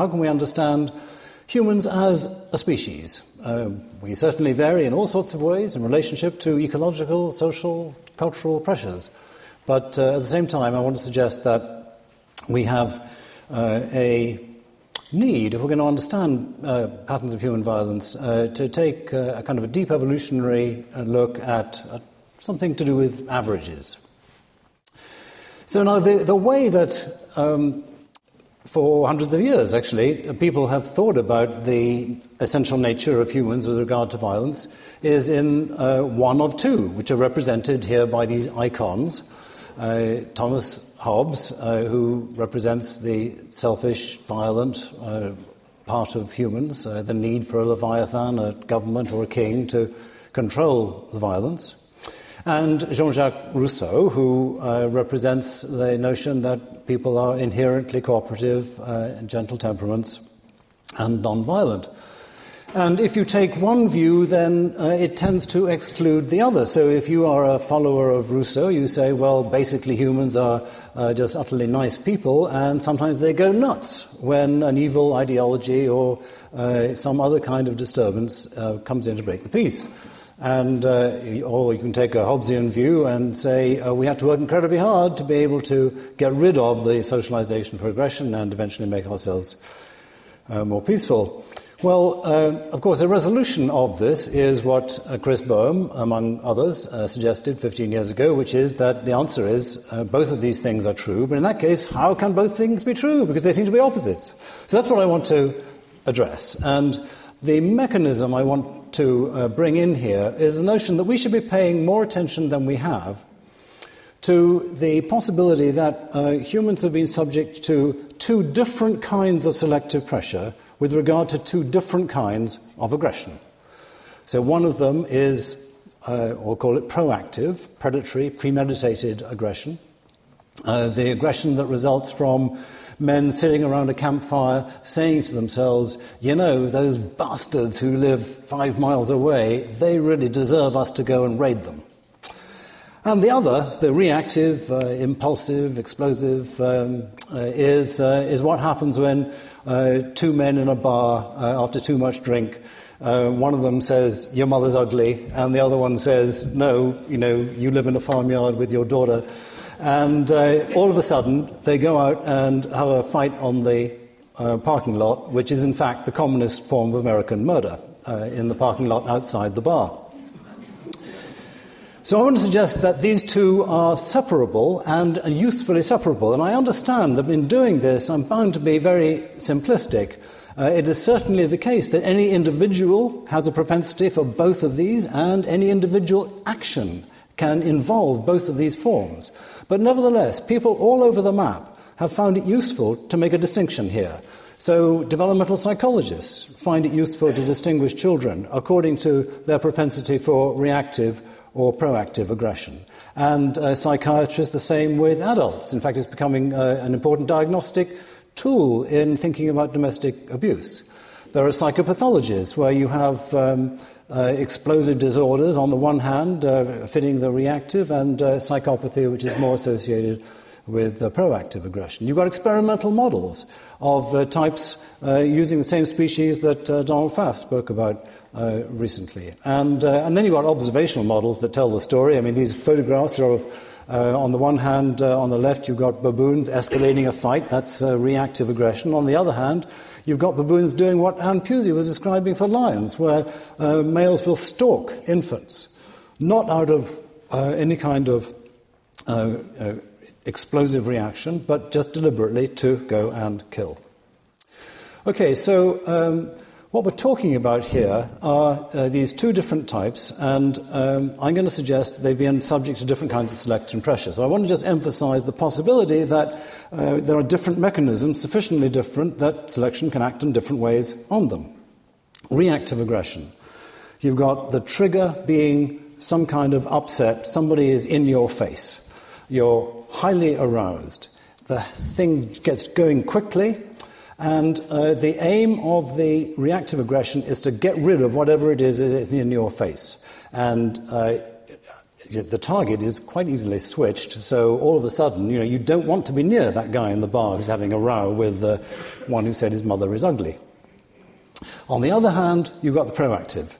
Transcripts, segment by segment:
how can we understand humans as a species? Uh, we certainly vary in all sorts of ways in relationship to ecological, social, cultural pressures. But uh, at the same time, I want to suggest that we have uh, a need, if we're going to understand uh, patterns of human violence, uh, to take uh, a kind of a deep evolutionary look at something to do with averages. So now the, the way that um, for hundreds of years, actually, people have thought about the essential nature of humans with regard to violence is in uh, one of two, which are represented here by these icons. Uh, Thomas Hobbes, uh, who represents the selfish, violent uh, part of humans, uh, the need for a leviathan, a government, or a king to control the violence. And Jean Jacques Rousseau, who uh, represents the notion that people are inherently cooperative, uh, gentle temperaments, and non violent. And if you take one view, then uh, it tends to exclude the other. So if you are a follower of Rousseau, you say, well, basically humans are uh, just utterly nice people, and sometimes they go nuts when an evil ideology or uh, some other kind of disturbance uh, comes in to break the peace. And, uh, or you can take a Hobbesian view and say uh, we had to work incredibly hard to be able to get rid of the socialization for aggression and eventually make ourselves more peaceful. Well, uh, of course, a resolution of this is what uh, Chris Boehm, among others, uh, suggested 15 years ago, which is that the answer is uh, both of these things are true. But in that case, how can both things be true? Because they seem to be opposites. So that's what I want to address. And the mechanism I want to uh, bring in here is the notion that we should be paying more attention than we have to the possibility that uh, humans have been subject to two different kinds of selective pressure with regard to two different kinds of aggression. So, one of them is, uh, we'll call it proactive, predatory, premeditated aggression. Uh, the aggression that results from men sitting around a campfire saying to themselves, you know, those bastards who live five miles away, they really deserve us to go and raid them. And the other, the reactive, uh, impulsive, explosive, um, uh, is, uh, is what happens when uh, two men in a bar uh, after too much drink. Uh, one of them says, Your mother's ugly, and the other one says, No, you know, you live in a farmyard with your daughter. And uh, all of a sudden, they go out and have a fight on the uh, parking lot, which is in fact the commonest form of American murder, in the parking lot outside the bar. So I want to suggest that these two are separable and usefully separable. And I understand that in doing this, I'm bound to be very simplistic. Uh, it is certainly the case that any individual has a propensity for both of these, and any individual action can involve both of these forms. But nevertheless, people all over the map have found it useful to make a distinction here. So, developmental psychologists find it useful to distinguish children according to their propensity for reactive or proactive aggression. And uh, psychiatrists, the same with adults. In fact, it's becoming uh, an important diagnostic tool in thinking about domestic abuse. There are psychopathologies where you have um, uh, explosive disorders on the one hand, uh, fitting the reactive, and uh, psychopathy, which is more associated with proactive aggression. You've got experimental models of uh, types using the same species that Donald Pfaff spoke about uh, recently. And, uh, and then you've got observational models that tell the story. I mean, these photographs are of, uh, on the one hand, uh, on the left, you've got baboons escalating a fight, that's uh, reactive aggression. On the other hand, you've got baboons doing what Anne Pusey was describing for lions, where uh, males will stalk infants, not out of any kind of explosive reaction, but just deliberately to go and kill. Okay, so. Um, what we're talking about here are uh, these two different types, and um, I'm going to suggest they've been subject to different kinds of selection pressure. So I want to just emphasize the possibility that uh, there are different mechanisms, sufficiently different, that selection can act in different ways on them. Reactive aggression. You've got the trigger being some kind of upset, somebody is in your face. You're highly aroused. The thing gets going quickly, and uh, the aim of the reactive aggression is to get rid of whatever it is is in your face. And uh, the target is quite easily switched. So all of a sudden, you know, you don't want to be near that guy in the bar who's having a row with the one who said his mother is ugly. On the other hand, you've got the proactive,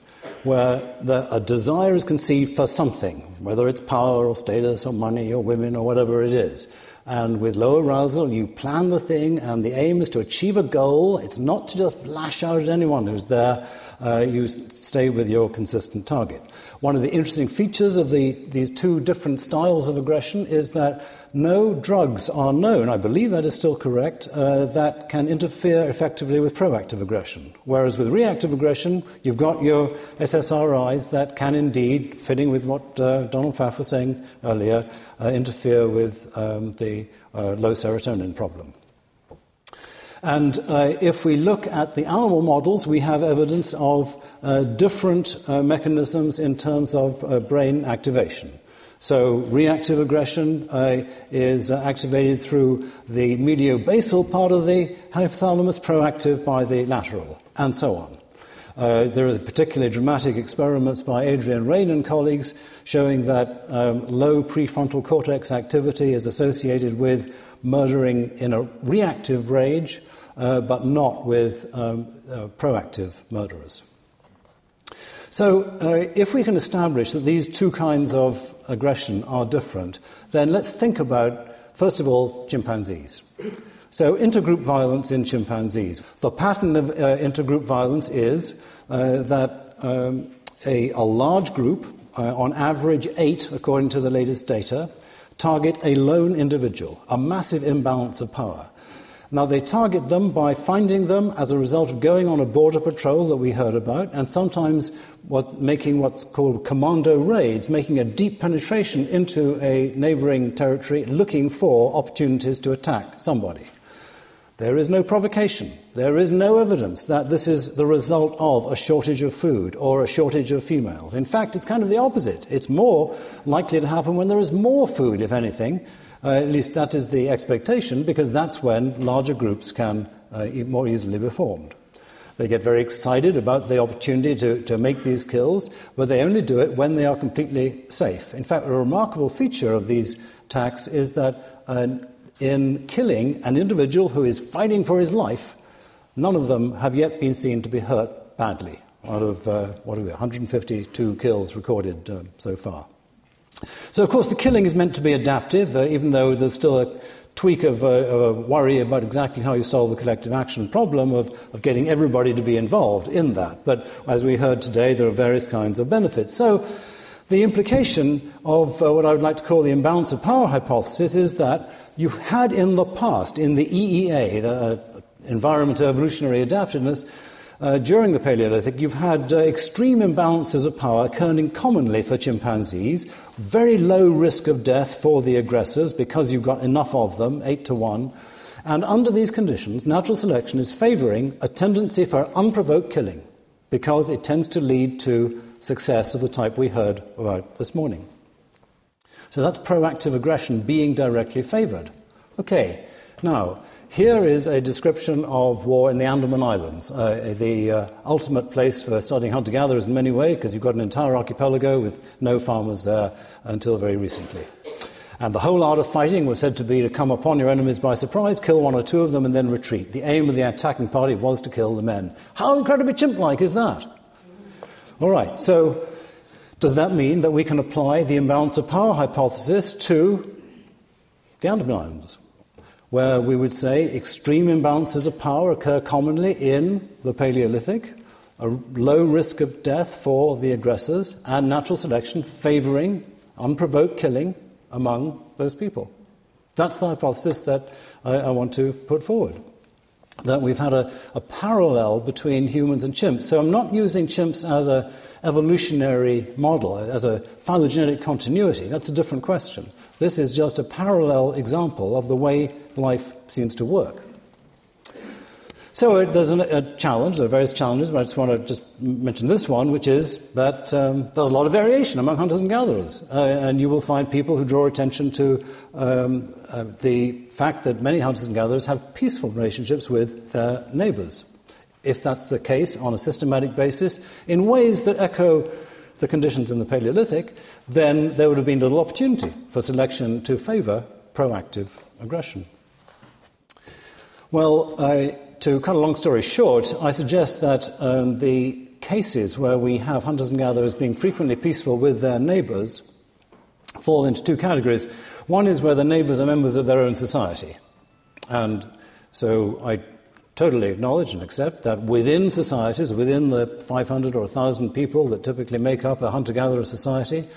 where the, a desire is conceived for something, whether it's power or status or money or women or whatever it is. And with low arousal, you plan the thing, and the aim is to achieve a goal. It's not to just lash out at anyone who's there. Uh, you stay with your consistent target. One of the interesting features of the, these two different styles of aggression is that no drugs are known, I believe that is still correct, uh, that can interfere effectively with proactive aggression. Whereas with reactive aggression, you've got your SSRIs that can indeed, fitting with what uh, Donald Pfaff was saying earlier, uh, interfere with um, the uh, low serotonin problem. And uh, if we look at the animal models, we have evidence of uh, different uh, mechanisms in terms of uh, brain activation. So, reactive aggression uh, is activated through the mediobasal part of the hypothalamus, proactive by the lateral, and so on. Uh, there are particularly dramatic experiments by Adrian Raine and colleagues showing that um, low prefrontal cortex activity is associated with murdering in a reactive rage, uh, but not with um, uh, proactive murderers. So, uh, if we can establish that these two kinds of aggression are different, then let's think about, first of all, chimpanzees. So, intergroup violence in chimpanzees. The pattern of uh, intergroup violence is uh, that um, a, a, large group, uh, on average eight according to the latest data, target a lone individual, a massive imbalance of power. Now, they target them by finding them as a result of going on a border patrol that we heard about, and sometimes what, making what's called commando raids, making a deep penetration into a neighboring territory looking for opportunities to attack somebody. There is no provocation. There is no evidence that this is the result of a shortage of food or a shortage of females. In fact, it's kind of the opposite. It's more likely to happen when there is more food, if anything, uh, at least that is the expectation, because that's when larger groups can uh, more easily be formed. They get very excited about the opportunity to, to make these kills, but they only do it when they are completely safe. In fact, a remarkable feature of these attacks is that uh, in killing an individual who is fighting for his life, none of them have yet been seen to be hurt badly out of, uh, what are we, 152 kills recorded uh, so far. So, of course, the killing is meant to be adaptive, uh, even though there's still a tweak of, uh, of, a worry about exactly how you solve the collective action problem of, of getting everybody to be involved in that. But as we heard today, there are various kinds of benefits. So, the implication of uh, what I would like to call the imbalance of power hypothesis is that you had in the past, in the EEA, the uh, Environment Evolutionary Adaptiveness, uh, during the Paleolithic, you've had uh, extreme imbalances of power occurring commonly for chimpanzees, very low risk of death for the aggressors because you've got enough of them, 8 to 1. And under these conditions, natural selection is favoring a tendency for unprovoked killing because it tends to lead to success of the type we heard about this morning. So that's proactive aggression being directly favored. Okay, now, here is a description of war in the Andaman Islands, uh, the uh, ultimate place for studying hunter gatherers in many ways, because you've got an entire archipelago with no farmers there until very recently. And the whole art of fighting was said to be to come upon your enemies by surprise, kill one or two of them, and then retreat. The aim of the attacking party was to kill the men. How incredibly chimp like is that? All right, so does that mean that we can apply the imbalance of power hypothesis to the Andaman Islands? Where we would say extreme imbalances of power occur commonly in the Paleolithic, a low risk of death for the aggressors, and natural selection favoring unprovoked killing among those people. That's the hypothesis that I, I want to put forward. That we've had a, a, parallel between humans and chimps. So I'm not using chimps as an evolutionary model, as a phylogenetic continuity. That's a different question. This is just a parallel example of the way life seems to work. So there's a, a, challenge, there are various challenges, but I just want to just mention this one, which is that um, there's a lot of variation among hunters and gatherers. Uh, and you will find people who draw attention to um, uh, the fact that many hunters and gatherers have peaceful relationships with their neighbors. If that's the case on a systematic basis, in ways that echo the conditions in the Paleolithic, then there would have been little opportunity for selection to favour proactive aggression. Well, uh, to cut a long story short, I suggest that um, the cases where we have hunters and gatherers being frequently peaceful with their neighbours fall into two categories. One is where the neighbours are members of their own society. And so I totally acknowledge and accept that within societies, within the 500 or 1,000 people that typically make up a hunter gatherer society,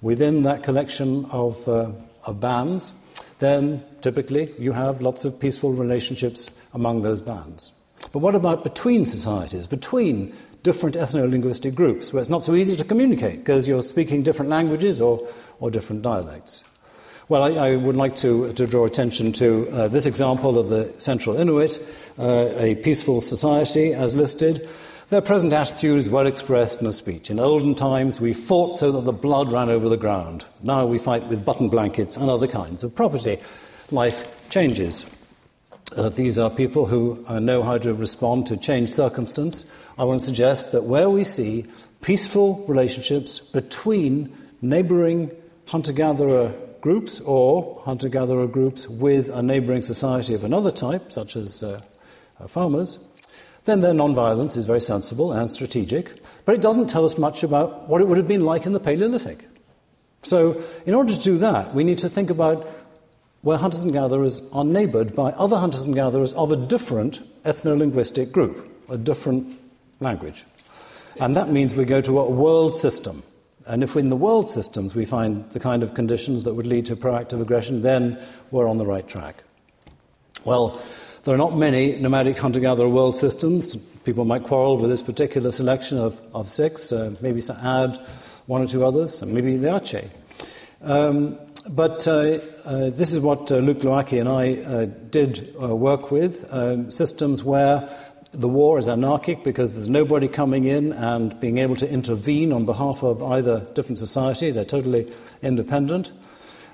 within that collection of, uh, of bands, then typically you have lots of peaceful relationships among those bands. But what about between societies, between different ethno linguistic groups, where it's not so easy to communicate because you're speaking different languages or, or different dialects? Well, I, I would like to, to, draw attention to uh, this example of the Central Inuit, uh, a peaceful society as listed. Their present attitude is well expressed in a speech. In olden times, we fought so that the blood ran over the ground. Now we fight with button blankets and other kinds of property. Life changes. Uh, these are people who uh, know how to respond to changed circumstance. I want to suggest that where we see peaceful relationships between neighbouring hunter gatherer groups or hunter gatherer groups with a neighbouring society of another type, such as uh, uh, farmers, then their non-violence is very sensible and strategic, but it doesn't tell us much about what it would have been like in the Paleolithic. So, in order to do that, we need to think about where hunters and gatherers are neighboured by other hunters and gatherers of a different ethno linguistic group, a different language. And that means we go to a world system. And if in the world systems we find the kind of conditions that would lead to proactive aggression, then we're on the right track. Well, there are not many nomadic hunter gatherer world systems. People might quarrel with this particular selection of, of six, uh, maybe add one or two others, and maybe the Aché. Um, but uh, uh, this is what uh, Luke Glowacki and I uh, did uh, work with um, systems where the war is anarchic because there's nobody coming in and being able to intervene on behalf of either different society. They're totally independent.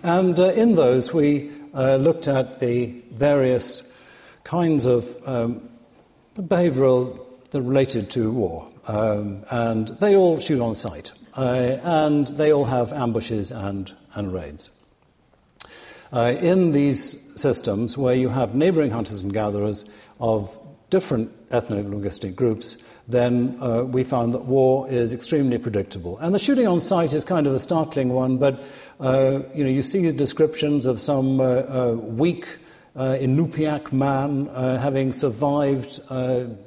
And in those, we looked at the various kinds of um, behavioral that related to war. Um, and they all shoot on sight. Uh, and they all have ambushes and, and raids. Uh, in these systems, where you have neighboring hunters and gatherers of different ethno linguistic groups, then uh, we found that war is extremely predictable. And the shooting on sight is kind of a startling one, but uh, you know, you see descriptions of some uh, uh weak uh, Inupiaq man uh, having survived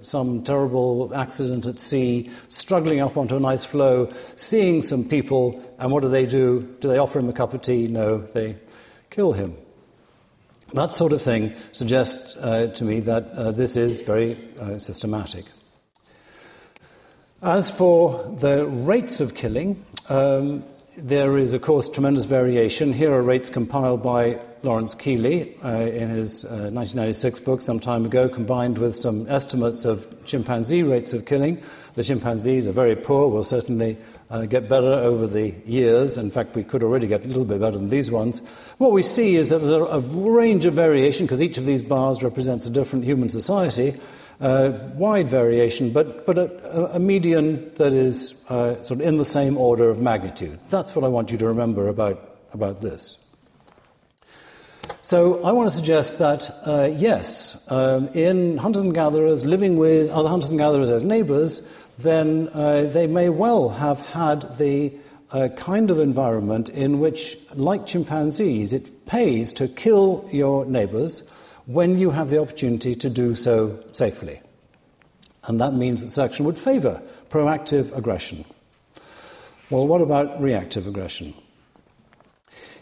some terrible accident at sea, struggling up onto an ice floe, seeing some people, and what do they do? Do they offer him a cup of tea? No, they kill him. That sort of thing suggests uh, to me that uh, this is very uh, systematic. As for the rates of killing, um, there is, of course, tremendous variation. Here are rates compiled by Lawrence Keeley uh, in his 1996 uh, book some time ago, combined with some estimates of chimpanzee rates of killing. The chimpanzees are very poor, will certainly uh, get better over the years. In fact, we could already get a little bit better than these ones. What we see is that there's a, a range of variation, because each of these bars represents a different human society, uh, wide variation, but, but a, a median that is uh, sort of in the same order of magnitude. That's what I want you to remember about, about this. So I want to suggest that, uh, yes, um, in hunters and gatherers, living with other hunters and gatherers as neighbors, then uh, they may well have had the uh, kind of environment in which, like chimpanzees, it pays to kill your neighbors when you have the opportunity to do so safely. And that means that selection would favor proactive aggression. Well, what about reactive aggression?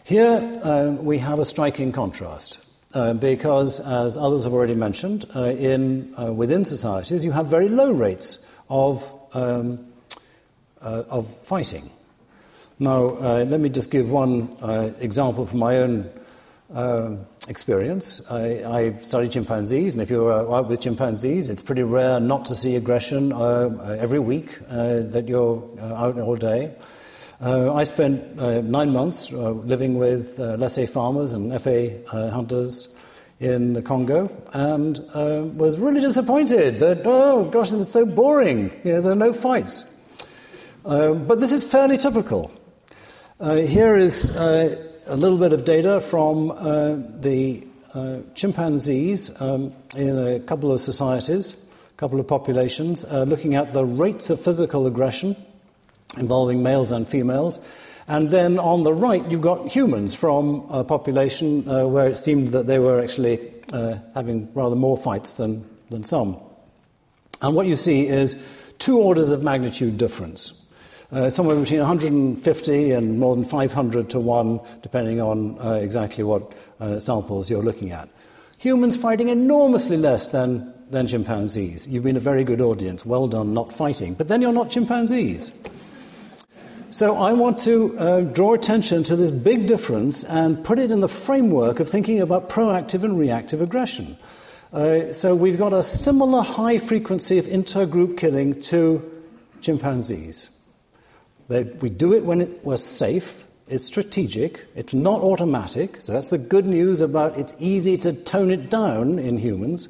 Here uh, we have a striking contrast. Uh, because, as others have already mentioned, uh, in, uh, within societies you have very low rates of, um, uh, of fighting. Now, uh, let me just give one uh, example from my own uh, experience. I, I study chimpanzees, and if you're uh, out with chimpanzees, it's pretty rare not to see aggression uh, every week that you're out all day. I spent nine months living with Lese farmers and Efe hunters in the Congo and uh, was really disappointed that, oh gosh, is so boring. You know, there are no fights. Um, but this is fairly typical. Uh, here is uh, a little bit of data from uh, the uh, chimpanzees um, in a couple of societies, a couple of populations, uh, looking at the rates of physical aggression involving males and females. And then on the right, you've got humans from a population uh, where it seemed that they were actually having rather more fights than, than some. And what you see is two orders of magnitude difference uh, somewhere between 150 and more than 500 to 1, depending on uh, exactly what uh, samples you're looking at. Humans fighting enormously less than, than chimpanzees. You've been a very good audience. Well done not fighting. But then you're not chimpanzees. So I want to uh, draw attention to this big difference and put it in the framework of thinking about proactive and reactive aggression. Uh, so we've got a similar high frequency of intergroup killing to chimpanzees. They, we do it when it was safe, it's strategic, it's not automatic, so that's the good news about it's easy to tone it down in humans.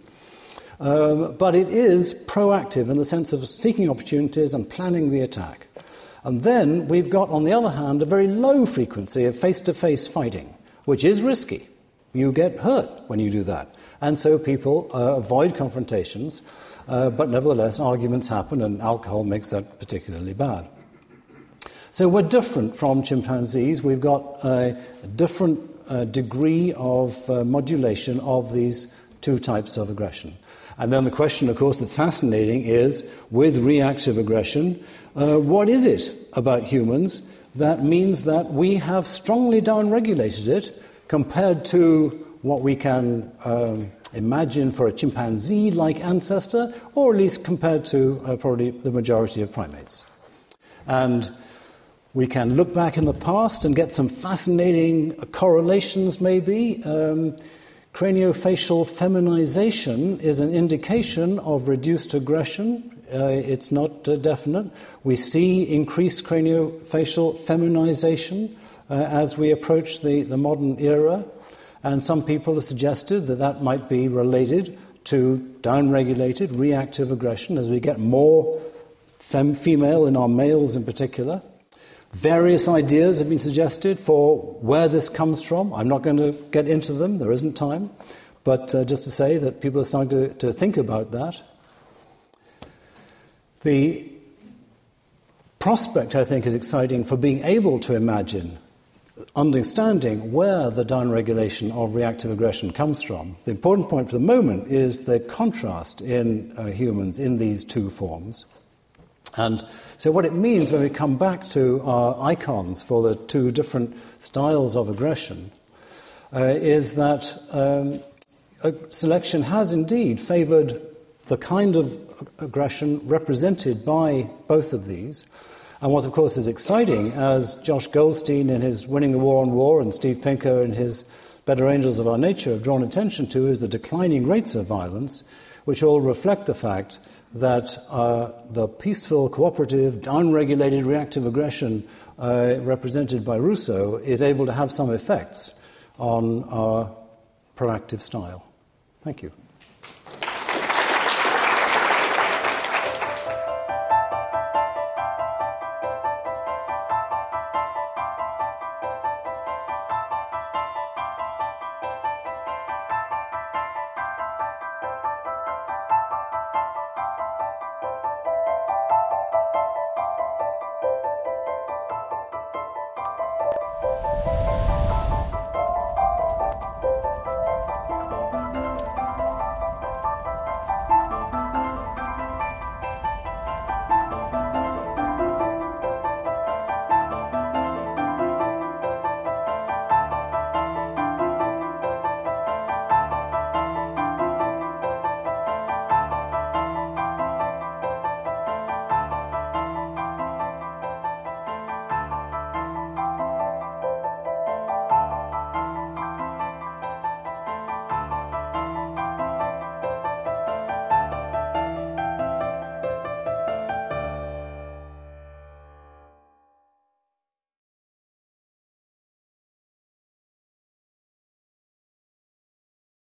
Um, but it is proactive in the sense of seeking opportunities and planning the attack. And then we've got, on the other hand, a very low frequency of face to face fighting, which is risky. You get hurt when you do that. And so people uh, avoid confrontations, uh, but nevertheless, arguments happen, and alcohol makes that particularly bad. So we're different from chimpanzees. We've got a different uh, degree of uh, modulation of these two types of aggression. And then the question, of course, that's fascinating is with reactive aggression, uh, what is it about humans that means that we have strongly downregulated it compared to what we can um, imagine for a chimpanzee like ancestor, or at least compared to uh, probably the majority of primates? And we can look back in the past and get some fascinating correlations, maybe. Um, craniofacial feminization is an indication of reduced aggression. Uh, it's not uh, definite. We see increased craniofacial feminization uh, as we approach the, the modern era. And some people have suggested that that might be related to downregulated reactive aggression as we get more fem- female in our males in particular. Various ideas have been suggested for where this comes from. I'm not going to get into them, there isn't time. But uh, just to say that people are starting to, to think about that. The prospect, I think, is exciting for being able to imagine, understanding where the downregulation of reactive aggression comes from. The important point for the moment is the contrast in uh, humans in these two forms. And so, what it means when we come back to our icons for the two different styles of aggression uh, is that um, selection has indeed favored the kind of aggression represented by both of these. And what, of course, is exciting, as Josh Goldstein in his Winning the War on War and Steve Pinker in his Better Angels of Our Nature have drawn attention to, is the declining rates of violence, which all reflect the fact that uh, the peaceful, cooperative, downregulated reactive aggression uh, represented by Rousseau is able to have some effects on our proactive style. Thank you.